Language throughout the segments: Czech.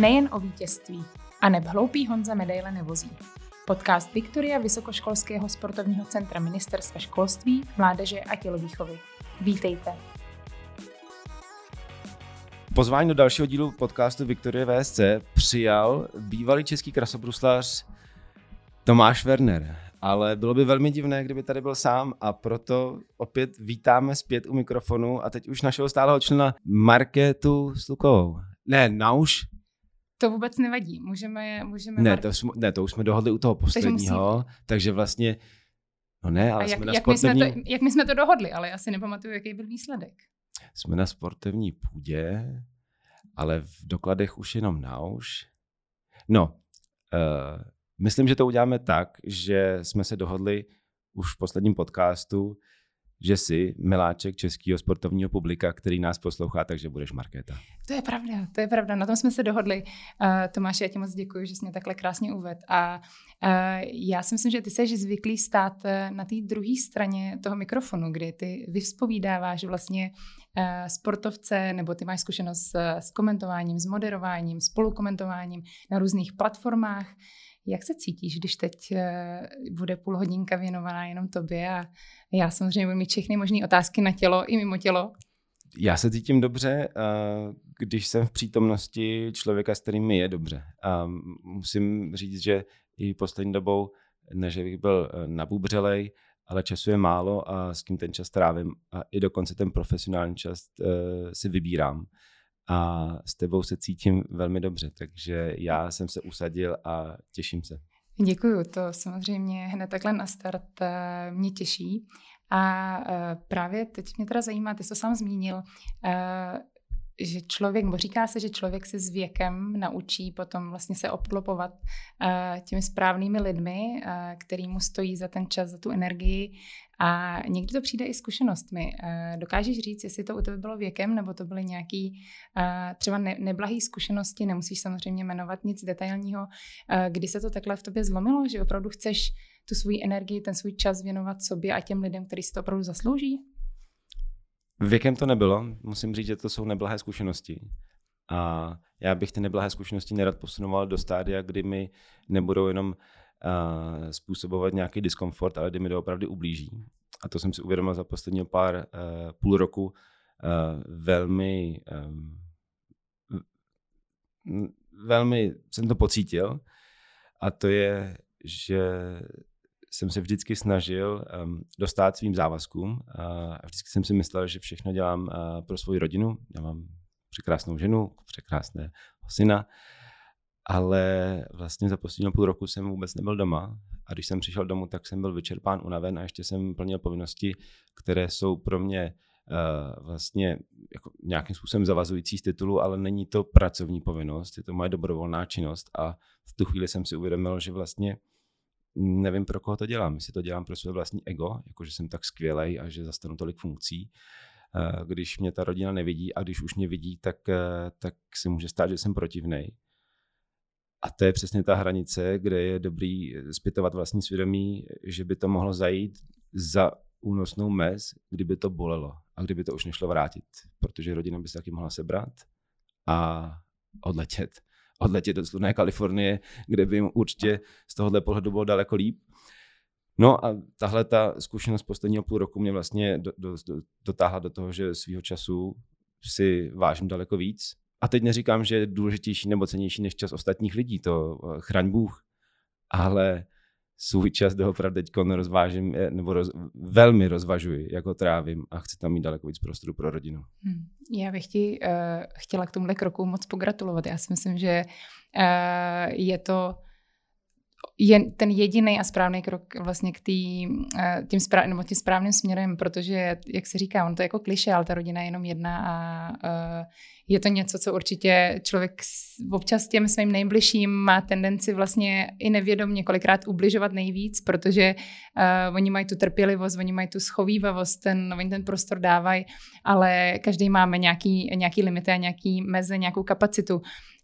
Nejen o vítězství. A neb hloupý Honza medaile nevozí. Podcast Viktoria Vysokoškolského sportovního centra Ministerstva školství, mládeže a tělovýchovy. Vítejte. Pozvání do dalšího dílu podcastu Viktorie VSC přijal bývalý český krasobruslář Tomáš Werner. Ale bylo by velmi divné, kdyby tady byl sám a proto opět vítáme zpět u mikrofonu a teď už našeho stáleho člena Markétu Slukovou. Ne, Nauš. To vůbec nevadí, můžeme... můžeme ne, to jsme, ne, to už jsme dohodli u toho posledního, takže, takže vlastně... No ne, ale a jak, jsme na jak, sportovní... my jsme to, jak my jsme to dohodli, ale já si nepamatuju, jaký byl výsledek. Jsme na sportovní půdě, ale v dokladech už jenom Nauš. No, uh, Myslím, že to uděláme tak, že jsme se dohodli už v posledním podcastu, že jsi miláček českého sportovního publika, který nás poslouchá, takže budeš Markéta. To je pravda, to je pravda, na tom jsme se dohodli. Uh, Tomáš, já ti moc děkuji, že jsi mě takhle krásně uvedl. A uh, já si myslím, že ty jsi zvyklý stát uh, na té druhé straně toho mikrofonu, kdy ty vyspovídáváš vlastně uh, sportovce, nebo ty máš zkušenost s, s komentováním, s moderováním, spolukomentováním na různých platformách. Jak se cítíš, když teď eh, bude půl hodinka věnovaná jenom tobě a já samozřejmě budu mít všechny možné otázky na tělo i mimo tělo? Já se cítím dobře, když jsem v přítomnosti člověka, s kterým mi je dobře. A musím říct, že i poslední dobou, ne, že bych byl eh, nabubřelej, ale času je málo a s kým ten čas trávím a i dokonce ten profesionální čas eh, si vybírám a s tebou se cítím velmi dobře, takže já jsem se usadil a těším se. Děkuju, to samozřejmě hned takhle na start eh, mě těší. A eh, právě teď mě teda zajímá, ty jsi to sám zmínil, eh, že člověk, nebo říká se, že člověk se s věkem naučí potom vlastně se obklopovat uh, těmi správnými lidmi, uh, který mu stojí za ten čas, za tu energii a někdy to přijde i zkušenostmi. Uh, dokážeš říct, jestli to u tebe bylo věkem, nebo to byly nějaký uh, třeba ne, neblahý zkušenosti, nemusíš samozřejmě jmenovat nic detailního, uh, kdy se to takhle v tobě zlomilo, že opravdu chceš tu svou energii, ten svůj čas věnovat sobě a těm lidem, kteří si to opravdu zaslouží? Věkem to nebylo, musím říct, že to jsou neblahé zkušenosti. A já bych ty neblahé zkušenosti nerad posunoval do stádia, kdy mi nebudou jenom uh, způsobovat nějaký diskomfort, ale kdy mi to opravdu ublíží. A to jsem si uvědomil za poslední pár uh, půl roku uh, velmi, um, velmi jsem to pocítil. A to je, že jsem se vždycky snažil um, dostat svým závazkům a vždycky jsem si myslel, že všechno dělám uh, pro svou rodinu. Já mám překrásnou ženu, překrásného syna, ale vlastně za poslední půl roku jsem vůbec nebyl doma a když jsem přišel domů, tak jsem byl vyčerpán, unaven a ještě jsem plnil povinnosti, které jsou pro mě uh, vlastně jako nějakým způsobem zavazující z titulu, ale není to pracovní povinnost, je to moje dobrovolná činnost a v tu chvíli jsem si uvědomil, že vlastně nevím, pro koho to dělám. Jestli to dělám pro své vlastní ego, jakože jsem tak skvělý a že zastanu tolik funkcí, eh, když mě ta rodina nevidí a když už mě vidí, tak, eh, tak se může stát, že jsem protivný. A to je přesně ta hranice, kde je dobrý zpytovat vlastní svědomí, že by to mohlo zajít za únosnou mez, kdyby to bolelo a kdyby to už nešlo vrátit, protože rodina by se taky mohla sebrat a odletět odletět do slunné Kalifornie, kde by jim určitě z tohohle pohledu bylo daleko líp. No a tahle ta zkušenost posledního půl roku mě vlastně do, do, do, dotáhla do toho, že svýho času si vážím daleko víc. A teď neříkám, že je důležitější nebo cenější než čas ostatních lidí, to eh, chraň Bůh. Ale svůj čas doopravdy teď rozvážím, eh, nebo roz, velmi rozvažuji, jako trávím a chci tam mít daleko víc prostoru pro rodinu. Hmm. Já bych ti uh, chtěla k tomuhle kroku moc pogratulovat. Já si myslím, že uh, je to je ten jediný a správný krok vlastně k tý, eh, tím, správ, nebo tím správným směrem, protože, jak se říká, on to je jako kliše, ale ta rodina je jenom jedna a uh, je to něco, co určitě člověk občas těm svým nejbližším má tendenci vlastně i nevědomně kolikrát ubližovat nejvíc, protože uh, oni mají tu trpělivost, oni mají tu schovývavost, ten, oni ten prostor dávají, ale každý máme nějaký, nějaký limity a nějaký meze, nějakou kapacitu.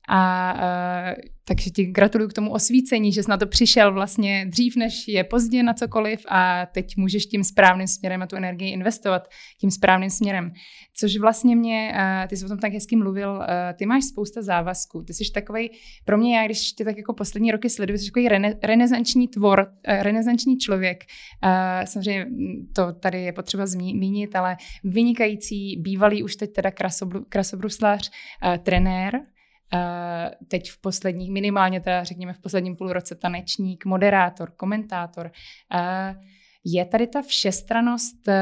A uh, takže ti gratuluju k tomu osvícení, že jsi na to přišel vlastně dřív, než je pozdě na cokoliv a teď můžeš tím správným směrem a tu energii investovat tím správným směrem. Což vlastně mě, uh, ty jsi o tom tak hezky mluvil, uh, ty máš spousta závazků. Ty jsi takový, pro mě, já když tě tak jako poslední roky sleduju, jsi takový rene, renesanční tvor, uh, renesanční člověk. Uh, samozřejmě to tady je potřeba zmínit, ale vynikající, bývalý už teď teda krasobru, krasobruslář, uh, trenér, teď v posledních, minimálně teda řekněme v posledním půl roce tanečník, moderátor, komentátor. Uh, je tady ta všestranost uh,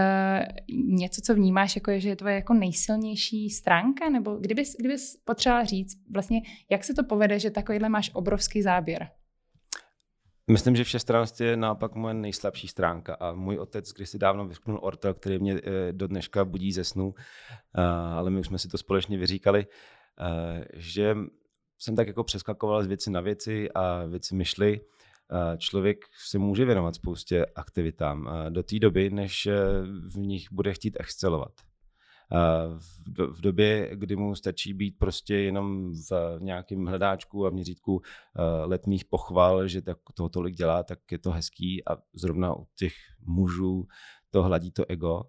něco, co vnímáš, jako je, že je tvoje jako nejsilnější stránka? Nebo kdybys, kdybys potřebovala říct, vlastně, jak se to povede, že takovýhle máš obrovský záběr? Myslím, že všestrannost je naopak moje nejslabší stránka a můj otec když si dávno vysknul ortel, který mě do dneška budí ze snu, ale my už jsme si to společně vyříkali, Eh, že jsem tak jako přeskakoval z věci na věci a věci myšly. Eh, člověk se může věnovat spoustě aktivitám eh, do té doby, než v nich bude chtít excelovat. V době, kdy mu stačí být prostě jenom v nějakém hledáčku a v měřítku letných pochval, že tak toho tolik dělá, tak je to hezký a zrovna u těch mužů to hladí to ego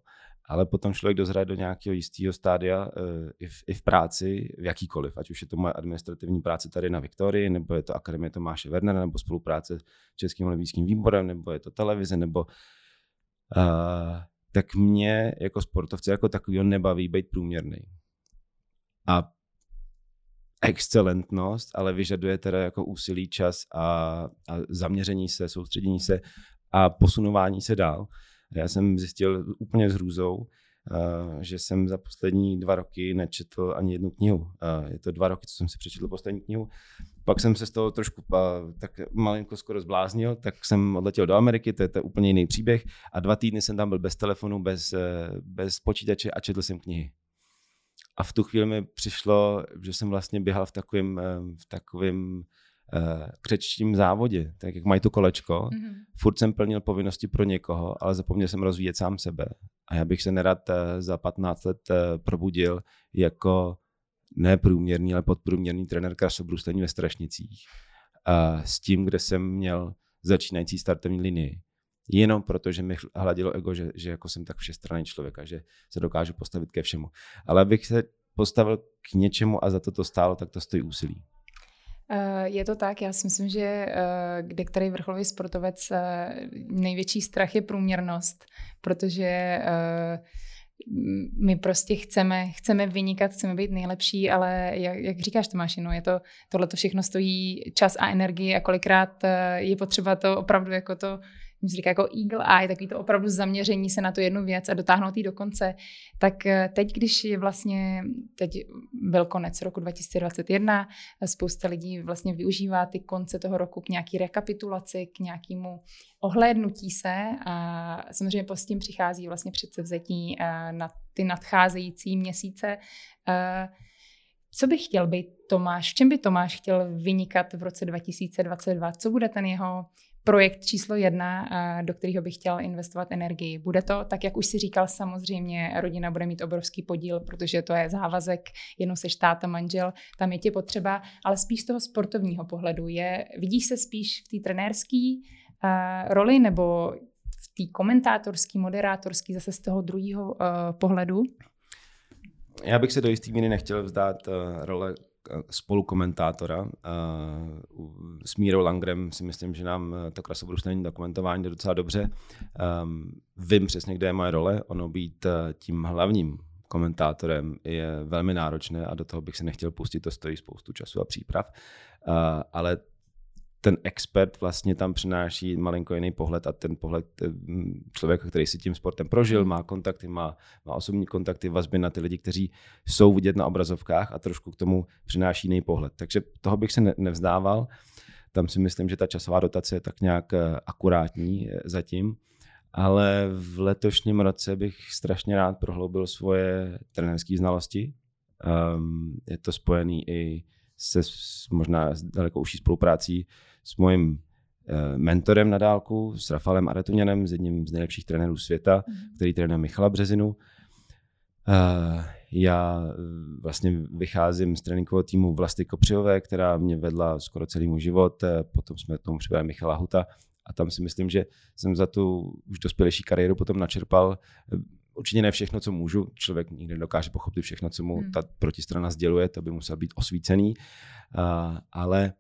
ale potom člověk dozraje do nějakého jistého stádia uh, i, v, i v práci, v jakýkoliv, ať už je to moje administrativní práce tady na Viktorii, nebo je to Akademie Tomáše Wernera, nebo spolupráce s Českým olympijským výborem, nebo je to televize, nebo uh, tak mě jako sportovce jako takového nebaví být průměrný. A excelentnost, ale vyžaduje teda jako úsilí, čas a, a zaměření se, soustředění se a posunování se dál. Já jsem zjistil úplně s hrůzou, Uh, že jsem za poslední dva roky nečetl ani jednu knihu. Je to dva roky, co jsem si přečetl poslední knihu. Pak jsem se z toho trošku uh, tak malinko skoro zbláznil, tak jsem odletěl do Ameriky, to je, to úplně jiný příběh. A dva týdny jsem tam byl bez telefonu, bez, bez počítače a četl jsem knihy. A v tu chvíli mi přišlo, že jsem vlastně běhal v takovém, v takovém uh, křečtím závodě, tak jak mají to kolečko. Mm-hmm. Furt jsem plnil povinnosti pro někoho, ale zapomněl jsem rozvíjet sám sebe. A já bych se nerad uh, za 15 let uh, probudil jako neprůměrný, ale podprůměrný trenér krasobruslení ve Strašnicích. Uh, s tím, kde jsem měl začínající startovní linii. Jenom proto, že mi hladilo ego, že, že jako jsem tak všestranný člověk a že se dokážu postavit ke všemu. Ale abych se postavil k něčemu a za to to stálo, tak to stojí úsilí. Eh, je to tak, já si myslím, že eh, kde který vrcholový sportovec eh, největší strach je průměrnost, protože my prostě chceme, chceme vynikat, chceme být nejlepší, ale jak, jak říkáš Tomáši, no je to, tohle to všechno stojí čas a energii a kolikrát je potřeba to opravdu jako to se říká jako eagle eye, takový to opravdu zaměření se na tu jednu věc a dotáhnout ji do konce, tak eh, teď, když je vlastně, teď byl konec roku 2021, spousta lidí vlastně využívá ty konce toho roku k nějaký rekapitulaci, k nějakému ohlédnutí se a samozřejmě s tím přichází vlastně předsevzetí eh, na ty nadcházející měsíce. Eh, co by chtěl být Tomáš? V čem by Tomáš chtěl vynikat v roce 2022? Co bude ten jeho projekt číslo jedna, do kterého bych chtěl investovat energii. Bude to, tak jak už si říkal, samozřejmě rodina bude mít obrovský podíl, protože to je závazek, jenom se táta, manžel, tam je tě potřeba, ale spíš z toho sportovního pohledu. Je, vidíš se spíš v té trenérské uh, roli nebo v té komentátorské, moderátorské, zase z toho druhého uh, pohledu? Já bych se do jistý míry nechtěl vzdát uh, role spolukomentátora. S Mírou Langrem si myslím, že nám to krasobruslení dokumentování jde docela dobře. Ehm, vím přesně, kde je moje role. Ono být eh, tím hlavním komentátorem je velmi náročné a do toho bych se nechtěl pustit, to stojí spoustu času a příprav. Ale ten expert vlastně tam přináší malinko jiný pohled a ten pohled eh, člověka, který si tím sportem prožil, má kontakty, má, má osobní kontakty, vazby na ty lidi, kteří jsou vidět na obrazovkách a trošku k tomu přináší jiný pohled. Takže toho bych se ne, nevzdával. Tam si myslím, že ta časová dotace je tak nějak eh, akurátní eh, zatím. Ale v letošním roce bych strašně rád prohloubil svoje trenerské znalosti. Um, je to spojený i se možná s daleko užší spoluprácí s mojím eh, mentorem na dálku, s Rafalem Aretuněnem, s jedním z nejlepších trenérů světa, mm. který trénuje Michala Březinu. Uh, Já vlastně vycházím z tréninkového týmu Vlasty Kopřivové, která mě vedla skoro celý můj život. Potom jsme tomu přibrali Michala Huta a tam si myslím, že jsem za tu už dospělejší kariéru potom načerpal určitě ne všechno, co můžu. Člověk nikdy nedokáže pochopit všechno, co mu hmm. ta protistrana sděluje, to by musel být osvícený. Uh, ale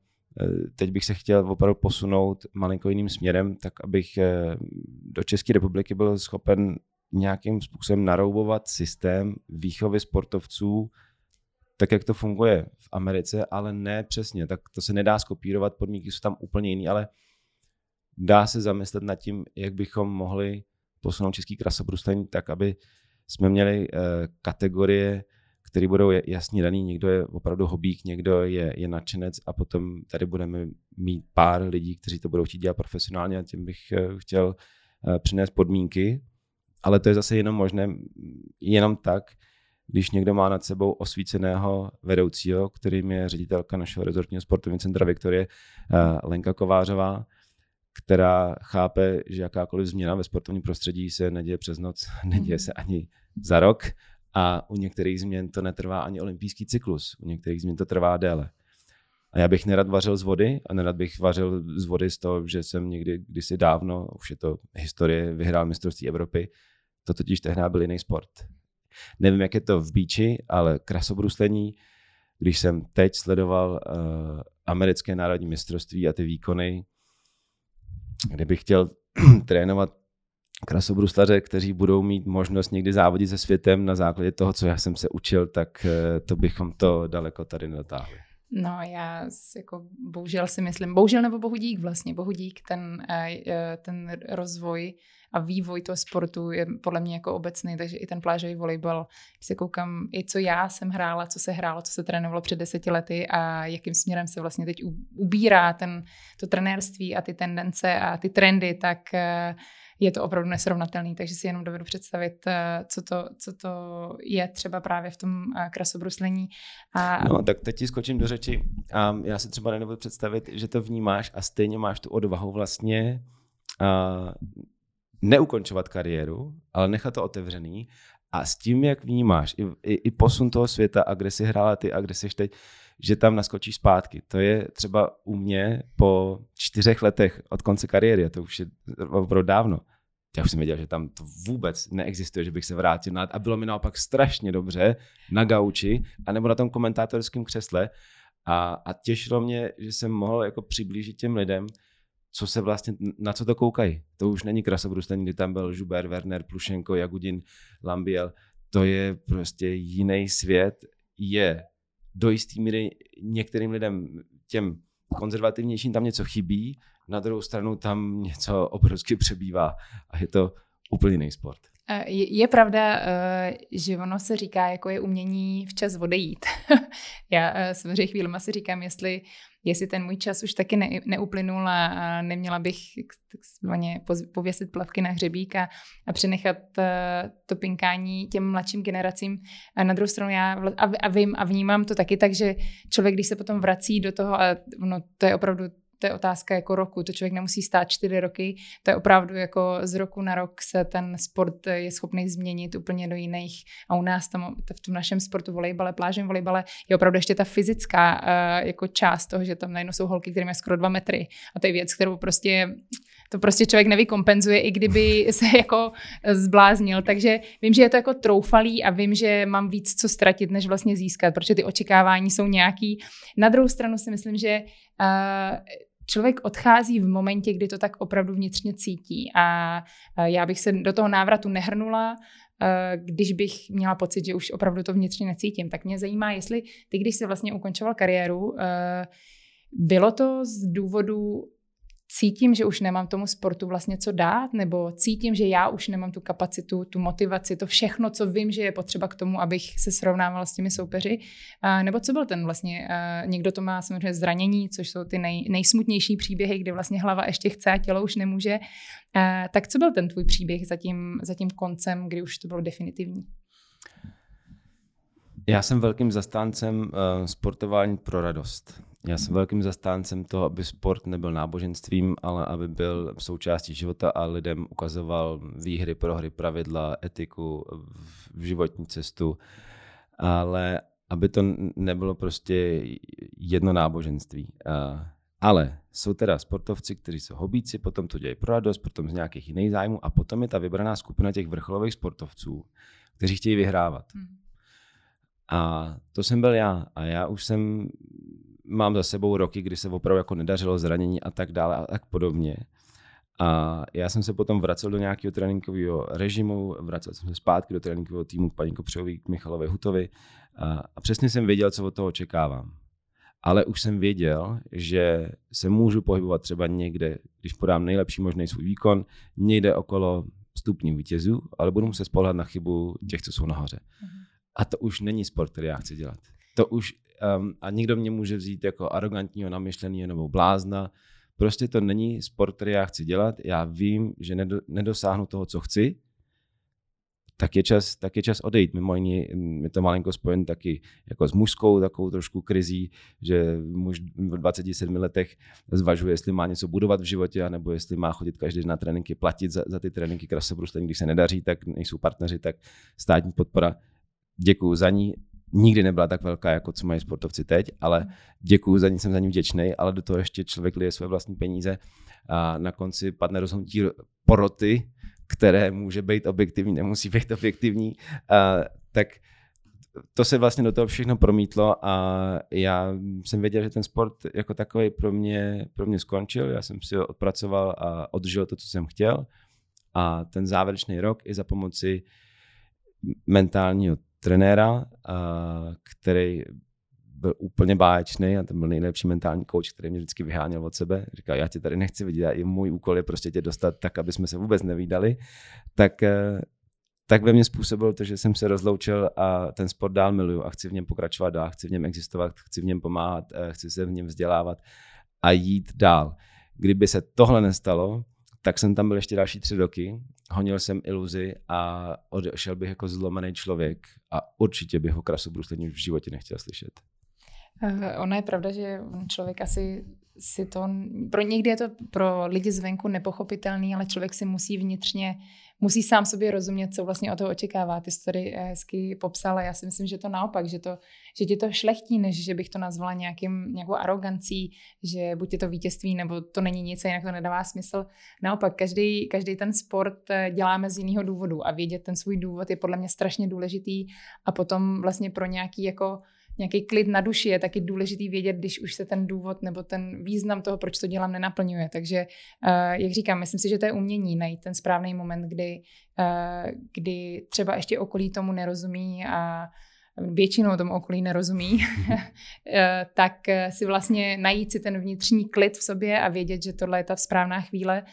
teď bych se chtěl opravdu posunout malinko jiným směrem, tak abych e, do České republiky byl schopen nějakým způsobem naroubovat systém výchovy sportovců, tak jak to funguje v Americe, ale ne přesně. Tak to se nedá skopírovat, podmínky jsou tam úplně jiný, ale dá se zamyslet nad tím, jak bychom mohli posunout český krasobruslení tak, aby jsme měli uh, kategorie, které budou jasně daný. Někdo je opravdu hobík, někdo je, je nadšenec a potom tady budeme mít pár lidí, kteří to budou chtít dělat profesionálně a tím bych uh, chtěl uh, přinést podmínky. Ale to je zase jenom možné jenom tak, když někdo má nad sebou osvíceného vedoucího, kterým je ředitelka našeho rezortního sportovního centra Viktorie Lenka Kovářová, která chápe, že jakákoliv změna ve sportovním prostředí se neděje přes noc, neděje se ani za rok a u některých změn to netrvá ani olympijský cyklus, u některých změn to trvá déle. A já bych nerad vařil z vody a nerad bych vařil z vody z toho, že jsem někdy kdysi dávno, už je to historie, vyhrál mistrovství Evropy. To totiž tehdy byl jiný sport. Nevím, jak je to v bíči, ale krasobruslení, když jsem teď sledoval uh, americké národní mistrovství a ty výkony, kdybych chtěl trénovat krasobruslaře, kteří budou mít možnost někdy závodit se světem na základě toho, co já jsem se učil, tak eh, to bychom to daleko tady nedotáhli. No já jako bohužel si myslím, bohužel nebo bohudík vlastně, bohudík ten, eh, eh, ten rozvoj a vývoj toho sportu je podle mě jako obecný, takže i ten plážový volejbal, když se koukám, i co já jsem hrála, co se hrálo, co se trénovalo před deseti lety a jakým směrem se vlastně teď ubírá ten, to trenérství a ty tendence a ty trendy, tak je to opravdu nesrovnatelný, takže si jenom dovedu představit, eh, co to, co to je třeba právě v tom eh, krasobruslení. A... No, tak teď ti skočím do řeči a já si třeba nedovedu představit, že to vnímáš a stejně máš tu odvahu vlastně a neukončovat kariéru, ale nechat to otevřený a s tím, jak vnímáš i, i, i posun toho světa a kde jsi hrála ty a kde jsi teď, že tam naskočíš zpátky. To je třeba u mě po čtyřech letech od konce kariéry, a to už je opravdu dávno. Já už jsem věděl, že tam to vůbec neexistuje, že bych se vrátil na a bylo mi naopak strašně dobře na gauči a nebo na tom komentátorském křesle a, a těšilo mě, že jsem mohl jako přiblížit těm lidem, co se vlastně, na co to koukají. To už není krasobruslení, kdy tam byl Žuber, Werner, Plušenko, Jagudin, Lambiel. To je prostě jiný svět. Je do jistý míry některým lidem, těm konzervativnějším tam něco chybí, na druhou stranu tam něco obrovsky přebývá a je to úplně jiný sport. Je, je pravda, eh, že ono se říká, jako je umění včas odejít. Já eh, samozřejmě chvílema si říkám, jestli, jestli ten můj čas už taky ne, neuplynul a neměla bych takzvaně pověsit plavky na hřebík a, a přenechat eh, to pinkání těm mladším generacím. A na druhou stranu já a, a vím a vnímám to taky tak, že člověk, když se potom vrací do toho, a no, to je opravdu to je otázka jako roku, to člověk nemusí stát čtyři roky, to je opravdu jako z roku na rok se ten sport je schopný změnit úplně do jiných a u nás tam v tom našem sportu volejbale, plážem volejbale je opravdu ještě ta fyzická uh, jako část toho, že tam najednou jsou holky, které mají skoro dva metry a to je věc, kterou prostě to prostě člověk nevykompenzuje, i kdyby se jako zbláznil. Takže vím, že je to jako troufalý a vím, že mám víc co ztratit, než vlastně získat, protože ty očekávání jsou nějaký. Na druhou stranu si myslím, že uh, člověk odchází v momentě, kdy to tak opravdu vnitřně cítí. A já bych se do toho návratu nehrnula, když bych měla pocit, že už opravdu to vnitřně necítím. Tak mě zajímá, jestli ty, když jsi vlastně ukončoval kariéru, bylo to z důvodu cítím, že už nemám tomu sportu vlastně co dát, nebo cítím, že já už nemám tu kapacitu, tu motivaci, to všechno, co vím, že je potřeba k tomu, abych se srovnával s těmi soupeři, a, nebo co byl ten vlastně, někdo to má samozřejmě zranění, což jsou ty nej, nejsmutnější příběhy, kdy vlastně hlava ještě chce a tělo už nemůže, a, tak co byl ten tvůj příběh za tím, za tím koncem, kdy už to bylo definitivní? Já jsem velkým zastáncem uh, sportování pro radost. Já jsem velkým zastáncem toho, aby sport nebyl náboženstvím, ale aby byl součástí života a lidem ukazoval výhry, prohry, pravidla, etiku, v životní cestu. ale aby to nebylo prostě jedno náboženství. Ale jsou teda sportovci, kteří jsou hobíci, potom to dělají pro radost, potom z nějakých jiných zájmů a potom je ta vybraná skupina těch vrcholových sportovců, kteří chtějí vyhrávat. Hmm. A to jsem byl já. A já už jsem, mám za sebou roky, kdy se opravdu jako nedařilo zranění a tak dále a tak podobně. A já jsem se potom vracel do nějakého tréninkového režimu, vracel jsem se zpátky do tréninkového týmu k paní Kopřovi, k Michalovi Hutovi a, a přesně jsem věděl, co od toho očekávám. Ale už jsem věděl, že se můžu pohybovat třeba někde, když podám nejlepší možný svůj výkon, někde okolo stupní vítězů, ale budu muset spolehat na chybu těch, co jsou nahoře. Mhm. A to už není sport, který já chci dělat. To už, um, a nikdo mě může vzít jako arrogantního, namyšleného nebo blázna, Prostě to není sport, který já chci dělat. Já vím, že nedosáhnu toho, co chci, tak je čas, tak je čas odejít. Mimo jiné je to malinko spojen taky jako s mužskou takovou trošku krizí, že muž v 27 letech zvažuje, jestli má něco budovat v životě, anebo jestli má chodit každý na tréninky, platit za, za ty tréninky krasobruslení, když se nedaří, tak nejsou partneři, tak státní podpora. Děkuji za ní nikdy nebyla tak velká, jako co mají sportovci teď, ale děkuji za ní, jsem za ní vděčný, ale do toho ještě člověk lije své vlastní peníze a na konci padne rozhodnutí poroty, které může být objektivní, nemusí být objektivní, a, tak to se vlastně do toho všechno promítlo a já jsem věděl, že ten sport jako takový pro mě, pro mě skončil, já jsem si ho odpracoval a odžil to, co jsem chtěl. A ten závěrečný rok i za pomoci mentálního trenéra, který byl úplně báječný a ten byl nejlepší mentální coach, který mě vždycky vyháněl od sebe. Říkal, já tě tady nechci vidět, i můj úkol je prostě tě dostat tak, aby jsme se vůbec nevídali. Tak, eh, tak ve mně způsobil to, že jsem se rozloučil a ten sport dál miluju a chci v něm pokračovat dál, chci v něm existovat, chci v něm pomáhat, eh, chci se v něm vzdělávat a jít dál. Kdyby se tohle nestalo, tak jsem tam byl ještě další tři roky, honil jsem iluzi a odešel bych jako zlomený člověk a určitě bych ho krasobruslení v životě nechtěl slyšet. Uh, ono je pravda, že člověk asi si to, pro někdy je to pro lidi zvenku nepochopitelný, ale člověk si musí vnitřně, musí sám sobě rozumět, co vlastně o toho očekává. Ty jsi tady hezky popsala, já si myslím, že to naopak, že, to, že ti to šlechtí, než že bych to nazvala nějakým, nějakou arogancí, že buď je to vítězství, nebo to není nic, jinak to nedává smysl. Naopak, každý, každý ten sport eh, děláme z jiného důvodu a vědět ten svůj důvod je podle mě strašně důležitý a potom vlastně pro nějaký jako nějaký klid na duši je taky důležitý vědět, když už se ten důvod nebo ten význam toho, proč to dělám, nenaplňuje. Takže, uh, jak říkám, myslím si, že to je umění najít ten správný moment, kdy, uh, kdy třeba ještě okolí tomu nerozumí a většinou tomu okolí nerozumí, eh, tak si vlastně najít si ten vnitřní klid v sobě a vědět, že tohle je ta správná chvíle.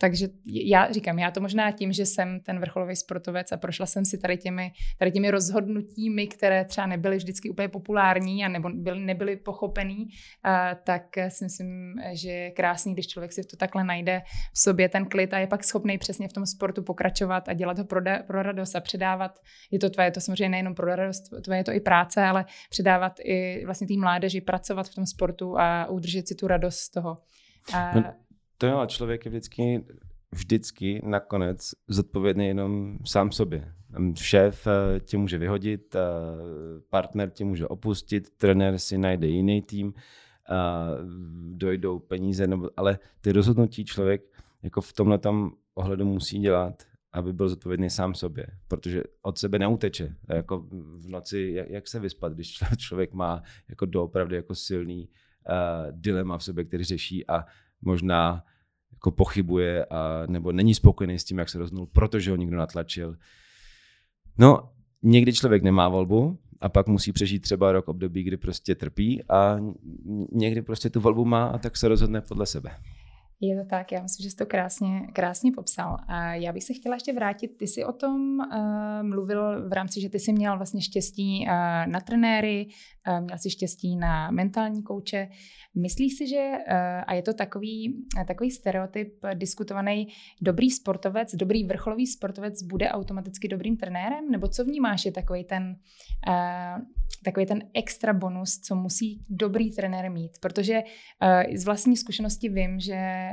Takže já říkám, já to možná tím, že jsem ten vrcholový sportovec a prošla jsem si tady těmi, tady těmi rozhodnutími, které třeba nebyly vždycky úplně populární a nebo byly, nebyly pochopený, a, tak si myslím, že je krásný, když člověk si to takhle najde v sobě ten klid a je pak schopný přesně v tom sportu pokračovat a dělat ho pro, da, pro radost a předávat. Je to tvoje, to samozřejmě nejenom pro radost, tvoje je to i práce, ale předávat i vlastně té mládeži, pracovat v tom sportu a udržet si tu radost z toho. A, to jo, člověk je vždycky, vždycky nakonec zodpovědný jenom sám sobě. Šéf eh, tě může vyhodit, eh, partner tě může opustit, trenér si najde jiný tým, eh, dojdou peníze, ale ty rozhodnutí člověk jako v tomhle tam ohledu musí dělat, aby byl zodpovědný sám sobě, protože od sebe neuteče. Jako v noci, jak, jak se vyspat, když člověk má jako doopravdy jako silný uh, dilema v sobě, který řeší a možná jako pochybuje a, nebo není spokojený s tím, jak se rozhodnul, protože ho někdo natlačil. No, někdy člověk nemá volbu a pak musí přežít třeba rok období, kdy prostě trpí a někdy prostě tu volbu má a tak se rozhodne podle sebe. Je to tak, já myslím, že jsi to krásně, krásně popsal. A já bych se chtěla ještě vrátit, ty jsi o tom uh, mluvil v rámci, že ty jsi měl vlastně štěstí uh, na trenéry, uh, měl jsi štěstí na mentální kouče. Myslíš si, že, uh, a je to takový, takový stereotyp diskutovaný, dobrý sportovec, dobrý vrcholový sportovec bude automaticky dobrým trenérem? Nebo co vnímáš je takový ten, uh, takový ten extra bonus, co musí dobrý trenér mít? Protože uh, z vlastní zkušenosti vím, že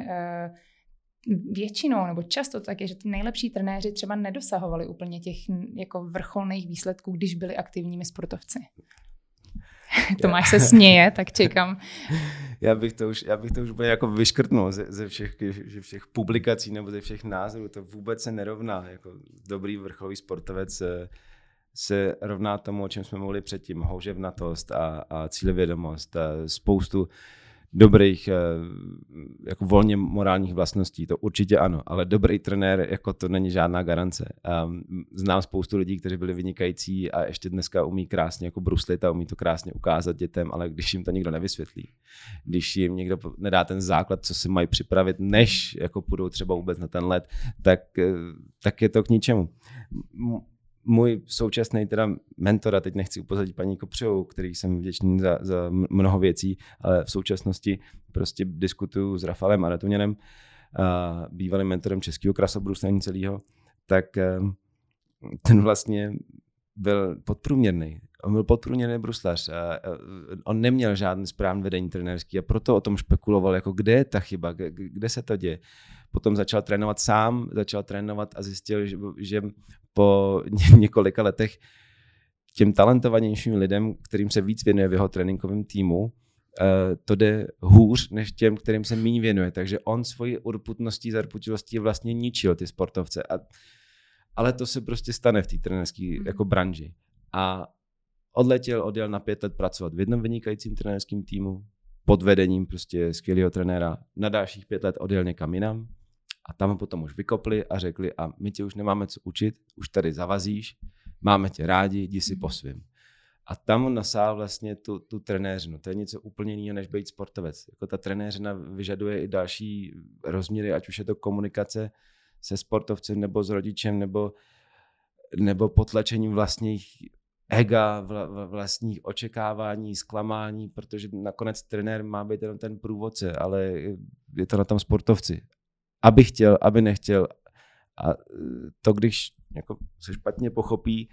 většinou nebo často tak je, že ty nejlepší trenéři třeba nedosahovali úplně těch jako vrcholných výsledků, když byli aktivními sportovci. Tomáš se směje, tak čekám. Já bych to už, já bych to už úplně jako vyškrtnul ze, ze všech, ze všech publikací nebo ze všech názorů. To vůbec se nerovná. Jako dobrý vrcholový sportovec se, se rovná tomu, o čem jsme mluvili předtím. Houževnatost a, a cílevědomost. A spoustu dobrých, eh, jako volně morálních vlastností, to určitě ano, ale dobrý trenér, jako to není žádná garance. Znám spoustu lidí, kteří byli vynikající a ještě dneska umí krásně jako bruslit a umí to krásně ukázat dětem, ale když jim to nikdo nevysvětlí, když jim někdo nedá ten základ, co si mají připravit, než jako půjdou třeba vůbec na ten let, tak, eh, tak je to k ničemu můj současný teda mentor, a teď nechci upozadit paní Kopřovou, který jsem vděčný za, za mnoho věcí, ale v současnosti prostě diskutuju s Rafalem Aratuněnem, bývalým mentorem českého krasobruslení celého, tak eh, ten vlastně byl podprůměrný. On byl podprůměrný bruslař. A on neměl žádný správný vedení trenérský a proto o tom špekuloval, jako kde je ta chyba, kde se to děje. Potom začal trénovat sám, začal trénovat a zjistil, že, že po několika letech těm talentovanějším lidem, kterým se víc věnuje v jeho tréninkovém týmu, eh, to jde hůř než těm, kterým se méně věnuje. Takže on svoji urputností, zarputilostí vlastně ničil ty sportovce. A, ale to se prostě stane v té trenérské mm. jako branži. A odletěl, odjel na pět let pracovat v jednom vynikajícím trenérském týmu, pod vedením prostě skvělého trenéra. Na dalších pět let odjel někam jinam a tam potom už vykopli a řekli, a my tě už nemáme co učit, už tady zavazíš, máme tě rádi, jdi si po svým. A tam on nasál vlastně tu, tu trenéřinu. To je něco úplně jiného, než být sportovec. Jako ta trenéřina vyžaduje i další rozměry, ať už je to komunikace se sportovcem, nebo s rodičem, nebo, nebo potlačením vlastních ega, vla, vlastních očekávání, zklamání, protože nakonec trenér má být jenom ten průvodce, ale je to na tom sportovci aby chtěl, aby nechtěl. A e, to, když jako se špatně pochopí,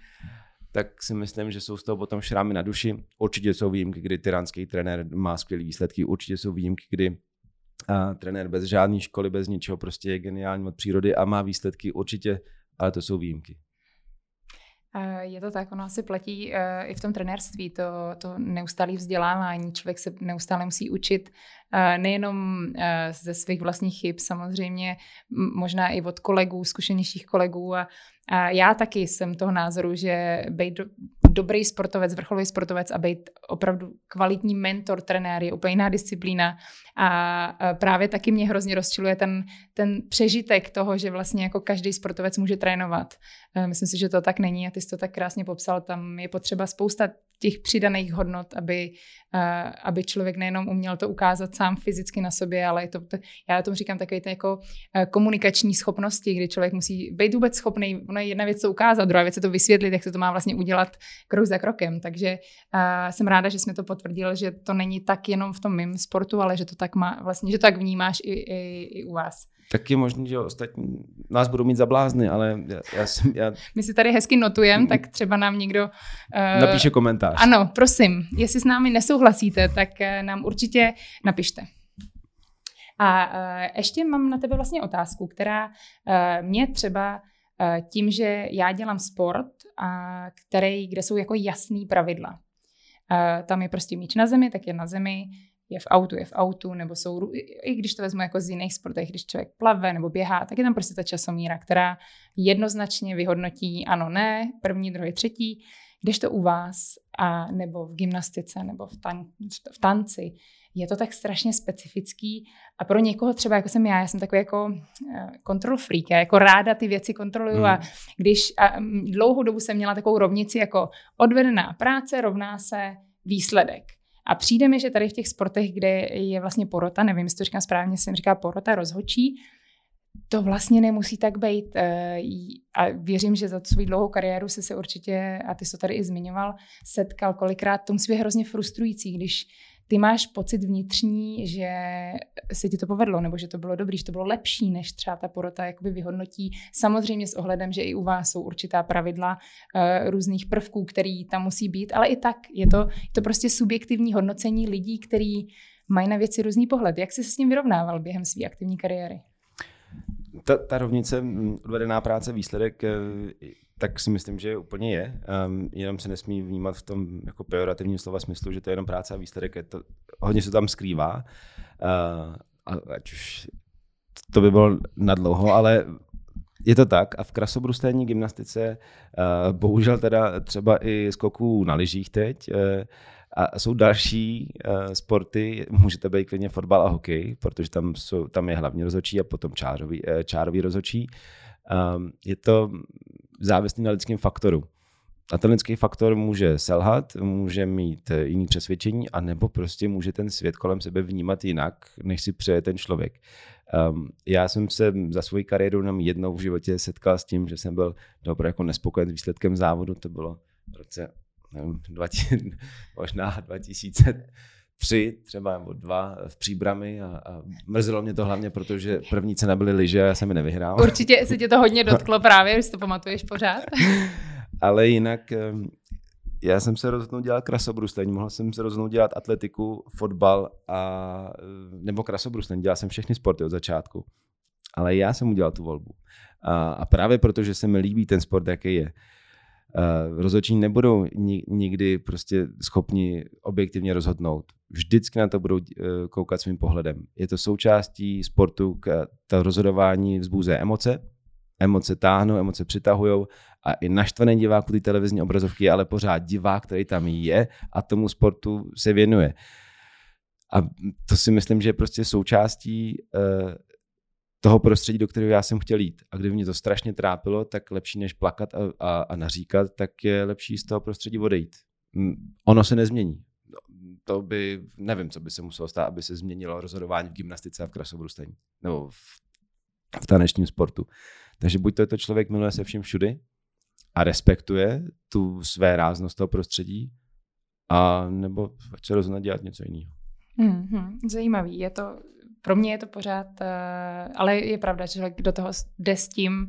tak si myslím, že jsou z toho potom šrámy na duši. Určitě jsou výjimky, kdy tyránský trenér má skvělé výsledky, určitě jsou výjimky, kdy a trenér bez žádné školy, bez ničeho prostě je geniální od přírody a má výsledky určitě, ale to jsou výjimky. Je to tak, ono asi platí e, i v tom trenérství, to, to neustálé vzdělávání. Člověk se neustále musí učit e, nejenom ze svých vlastních chyb, samozřejmě možná i od kolegů, zkušenějších kolegů. A, a já taky jsem toho názoru, že být do, dobrý sportovec, vrcholový sportovec a být opravdu kvalitní mentor, trenér je úplně jiná disciplína. A právě taky mě hrozně rozčiluje ten, ten přežitek toho, že vlastně jako každý sportovec může trénovat. Myslím si, že to tak není a ty jsi to tak krásně popsal. Tam je potřeba spousta těch přidaných hodnot, aby, aby člověk nejenom uměl to ukázat sám fyzicky na sobě, ale je to, já tomu říkám takové ty jako komunikační schopnosti, kdy člověk musí být vůbec schopný, je jedna věc to ukázat, druhá věc je to vysvětlit, jak se to má vlastně udělat krok za krokem. Takže jsem ráda, že jsme to potvrdil, že to není tak jenom v tom mým sportu, ale že to tak má, vlastně, že to tak vnímáš i, i, i u vás. Tak je možný, že ostatní nás budou mít za blázny, ale já, já jsem... Já... My si tady hezky notujeme, tak třeba nám někdo... Uh... Napíše komentář. Ano, prosím. Jestli s námi nesouhlasíte, tak uh, nám určitě napište. A uh, ještě mám na tebe vlastně otázku, která uh, mě třeba uh, tím, že já dělám sport, a který, kde jsou jako jasný pravidla. Uh, tam je prostě míč na zemi, tak je na zemi je v autu, je v autu, nebo jsou, i když to vezmu jako z jiných sportů, když člověk plave nebo běhá, tak je tam prostě ta časomíra, která jednoznačně vyhodnotí ano, ne, první, druhý, třetí, když to u vás, a nebo v gymnastice, nebo v, tan, v tanci, je to tak strašně specifický a pro někoho třeba, jako jsem já, já jsem takový jako kontrol eh, freak, já jako ráda ty věci kontroluju hmm. a když a dlouhou dobu jsem měla takovou rovnici jako odvedená práce rovná se výsledek. A přijde mi, že tady v těch sportech, kde je vlastně porota, nevím, jestli to říkám správně, jsem říká porota, rozhočí, to vlastně nemusí tak být. Eh, a věřím, že za svou dlouhou kariéru se se určitě, a ty jsi to tady i zmiňoval, setkal kolikrát. To musí být hrozně frustrující, když ty máš pocit vnitřní, že se ti to povedlo, nebo že to bylo dobrý, že to bylo lepší, než třeba ta porota jakoby vyhodnotí. Samozřejmě s ohledem, že i u vás jsou určitá pravidla uh, různých prvků, který tam musí být, ale i tak je to, je to prostě subjektivní hodnocení lidí, který mají na věci různý pohled. Jak jsi se s ním vyrovnával během své aktivní kariéry? Ta, ta rovnice odvedená práce, výsledek, eh, tak si myslím, že úplně je. Um, jenom se nesmí vnímat v tom jako pejorativním slova smyslu, že to je jenom práce a výsledek. Je to, hodně se tam skrývá. Uh, ať už to by bylo nadlouho, ale je to tak a v krasobruslení gymnastice uh, bohužel teda třeba i skoků na lyžích teď uh, a jsou další uh, sporty, můžete být klidně fotbal a hokej, protože tam, jsou, tam je hlavní rozočí a potom čárový, uh, čárový rozočí. Um, je to závislý na lidském faktoru. A ten lidský faktor může selhat, může mít jiný přesvědčení, anebo prostě může ten svět kolem sebe vnímat jinak, než si přeje ten člověk. Um, já jsem se za svoji kariéru jenom jednou v životě setkal s tím, že jsem byl dobro jako nespokojen s výsledkem závodu. To bylo v roce nevím, 20, možná 2003 třeba nebo dva v Příbrami a, a mrzelo mě to hlavně, protože první cena byly lyže a já jsem je nevyhrál. Určitě se tě to hodně dotklo právě, že si to pamatuješ pořád. Ale jinak já jsem se rozhodnul dělat krasobruslení, mohl jsem se rozhodnout dělat atletiku, fotbal a, nebo krasobruslení. Dělal jsem všechny sporty od začátku. Ale já jsem udělal tu volbu. A, a právě proto, že se mi líbí ten sport, jaký je. Uh, rozhodčí nebudou nikdy prostě schopni objektivně rozhodnout. Vždycky na to budou uh, koukat svým pohledem. Je to součástí sportu, to rozhodování vzbuzuje emoce, emoce táhnou, emoce přitahují a i naštvaný divák u té televizní obrazovky je ale pořád divák, který tam je a tomu sportu se věnuje. A to si myslím, že je prostě součástí uh, toho prostředí, do kterého já jsem chtěl jít. A kdyby mě to strašně trápilo, tak lepší než plakat a, a, a naříkat, tak je lepší z toho prostředí odejít. Ono se nezmění. No, to by, nevím, co by se muselo stát, aby se změnilo rozhodování v gymnastice a v krasobrustení. Nebo v, v tanečním sportu. Takže buď to je to člověk miluje se vším všudy a respektuje tu své ráznost toho prostředí, a nebo chce rozhodne dělat něco jiného. Mm-hmm, zajímavý. Je to, pro mě je to pořád, uh, ale je pravda, že člověk do toho jde s tím,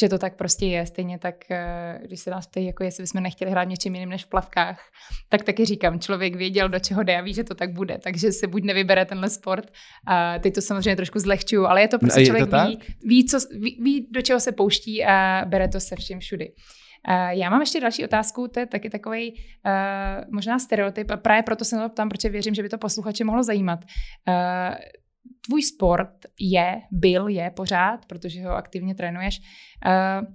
že to tak prostě je. Stejně tak, uh, když se nás ptají, jako jestli bychom nechtěli hrát něčím jiným než v plavkách, tak taky říkám, člověk věděl, do čeho jde a ví, že to tak bude. Takže se buď nevybere tenhle sport. A teď to samozřejmě trošku zlehčuju, ale je to prostě no, člověk to ví, ví, co, ví, ví, do čeho se pouští a bere to se vším všudy. Uh, já mám ještě další otázku, to je taky takový uh, možná stereotyp a právě proto se na to ptám, protože věřím, že by to posluchače mohlo zajímat. Uh, tvůj sport je, byl, je pořád, protože ho aktivně trénuješ, uh,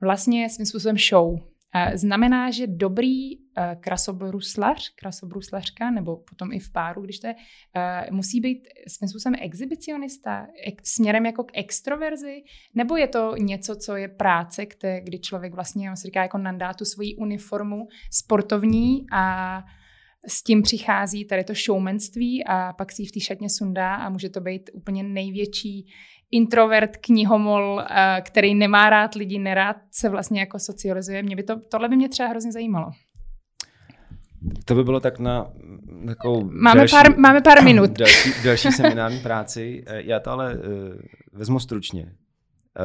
vlastně svým způsobem show. Znamená, že dobrý krasobruslař, krasobruslařka, nebo potom i v páru, když to je, musí být svým způsobem exhibicionista, směrem jako k extroverzi, nebo je to něco, co je práce, kde, kdy člověk vlastně, on se říká, jako nandá tu svoji uniformu sportovní a s tím přichází tady to showmanství a pak si ji v té šatně sundá a může to být úplně největší introvert, knihomol, eh, který nemá rád lidi, nerád se vlastně jako socializuje. Mě by to, tohle by mě třeba hrozně zajímalo. To by bylo tak na takovou máme, další, pár, máme pár minut. Další, další seminární práci. Eh, já to ale uh, vezmu stručně.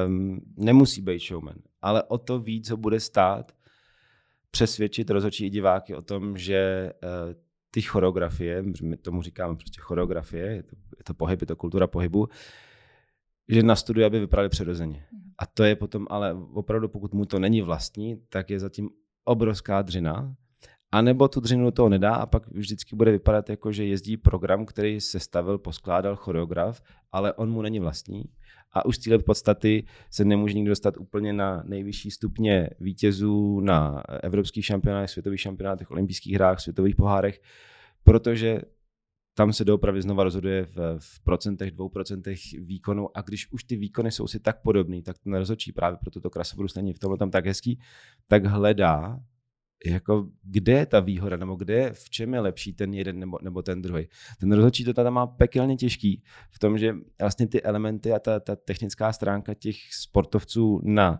Um, nemusí být showman, ale o to víc, co bude stát přesvědčit rozhodčí i diváky o tom, že uh, ty choreografie, my tomu říkáme prostě choreografie, je to, je to pohyb, je to kultura pohybu, že na studiu, aby vypadaly přirozeně. Mhm. A to je potom, ale opravdu pokud mu to není vlastní, tak je zatím obrovská dřina, a nebo tu dřinu toho nedá a pak vždycky bude vypadat jako, že jezdí program, který se stavil, poskládal choreograf, ale on mu není vlastní. A už z téhle podstaty se nemůže nikdo dostat úplně na nejvyšší stupně vítězů na evropských šampionátech, světových šampionátech, olympijských hrách, světových pohárech, protože tam se doopravdy znova rozhoduje v, v procentech, dvou procentech výkonu. A když už ty výkony jsou si tak podobný, tak ten rozhodčí právě pro toto krasobruslení není v tomhle tam tak hezký, tak hledá jako kde je ta výhoda, nebo kde v čem je lepší ten jeden nebo, nebo ten druhý. Ten rozhodčí to tam má pekelně těžký v tom, že vlastně ty elementy a ta, ta technická stránka těch sportovců na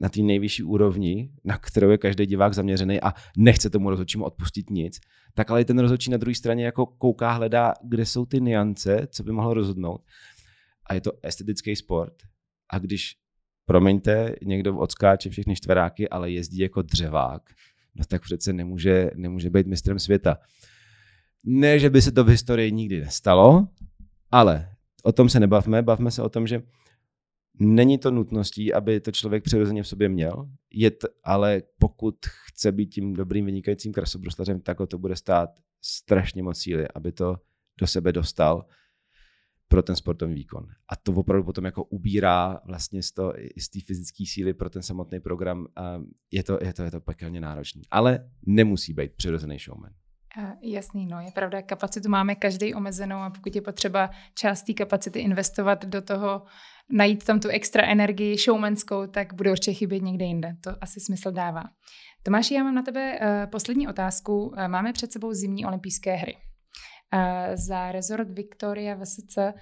na té nejvyšší úrovni, na kterou je každý divák zaměřený a nechce tomu rozhodčímu odpustit nic, tak ale i ten rozhodčí na druhé straně jako kouká, hledá, kde jsou ty niance, co by mohlo rozhodnout. A je to estetický sport. A když, promiňte, někdo odskáče všechny čtveráky, ale jezdí jako dřevák, no tak přece nemůže, nemůže být mistrem světa. Ne, že by se to v historii nikdy nestalo, ale o tom se nebavme, bavme se o tom, že Není to nutností, aby to člověk přirozeně v sobě měl, je ale pokud chce být tím dobrým vynikajícím krasobruslařem, tak ho to bude stát strašně moc síly, aby to do sebe dostal pro ten sportovní výkon. A to opravdu potom jako ubírá vlastně z, to, z té fyzické síly pro ten samotný program. Je, to, je, to, je to pekelně náročný. Ale nemusí být přirozený showman. Jasný, no, je pravda, kapacitu máme každý omezenou a pokud je potřeba část té kapacity investovat do toho, najít tam tu extra energii showmanskou, tak bude určitě chybět někde jinde. To asi smysl dává. Tomáši, já mám na tebe uh, poslední otázku. Uh, máme před sebou zimní olympijské hry. Uh, za rezort Victoria VSC uh,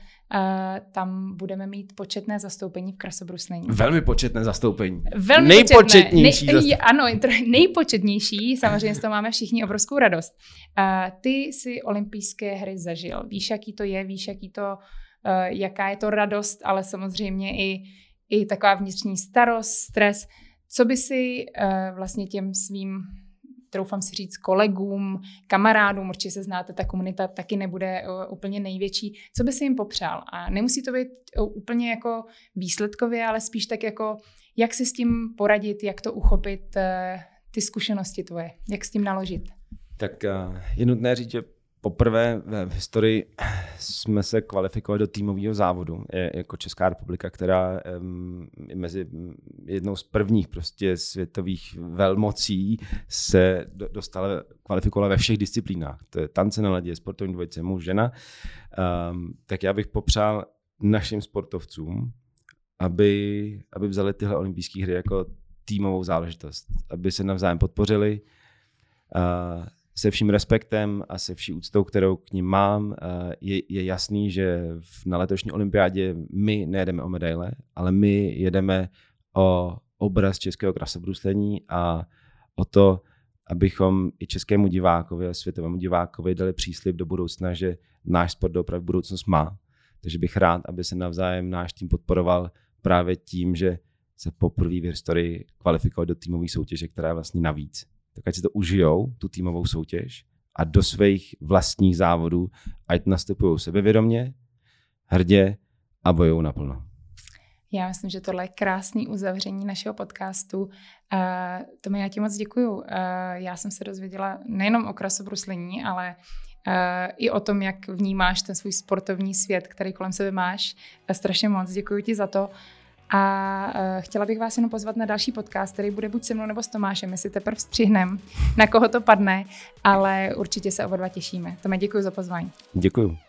tam budeme mít početné zastoupení v krasobruslení. Velmi početné zastoupení. Velmi Nejpočetnější. Nej, zastup... Ano, nejpočetnější. Samozřejmě z toho máme všichni obrovskou radost. Uh, ty si olympijské hry zažil. Víš, jaký to je, víš, jaký to, jaká je to radost, ale samozřejmě i, i taková vnitřní starost, stres. Co by si vlastně těm svým troufám si říct, kolegům, kamarádům, určitě se znáte, ta komunita taky nebude úplně největší. Co by si jim popřál? A nemusí to být úplně jako výsledkově, ale spíš tak jako, jak si s tím poradit, jak to uchopit, e, ty zkušenosti tvoje, jak s tím naložit? Tak je nutné říct, že poprvé v historii jsme se kvalifikovali do týmového závodu jako Česká republika, která je mezi jednou z prvních prostě světových velmocí se dostala, kvalifikovala ve všech disciplínách. To je tance na ledě, sportovní dvojice, muž, žena. Tak já bych popřál našim sportovcům, aby, aby vzali tyhle olympijské hry jako týmovou záležitost, aby se navzájem podpořili, se vším respektem a se vší úctou, kterou k ním mám, eh, je, je jasný, že na letošní olympiádě my nejedeme o medaile, ale my jedeme o obraz českého krasobruslení a o to, abychom i českému divákovi a světovému divákovi dali příslip do budoucna, že náš sport opravdu budoucnost má. Takže bych rád, aby se navzájem náš tým podporoval právě tím, že se poprvé v historii kvalifikoval do týmové soutěže, která je vlastně navíc tak ať si to užijou, tu týmovou soutěž a do svých vlastních závodů, ať nastupují sebevědomě, hrdě a bojují naplno. Já myslím, že tohle je krásný uzavření našeho podcastu. Uh, Tomi, já ti moc děkuju. Uh, já jsem se dozvěděla nejenom o krasobruslení, ale uh, i o tom, jak vnímáš ten svůj sportovní svět, který kolem sebe máš. Uh, strašně moc děkuji ti za to. A uh, chtěla bych vás jenom pozvat na další podcast, který bude buď se mnou nebo s Tomášem, si teprve střihneme, na koho to padne, ale určitě se oba dva těšíme. Tome, děkuji za pozvání. Děkuji.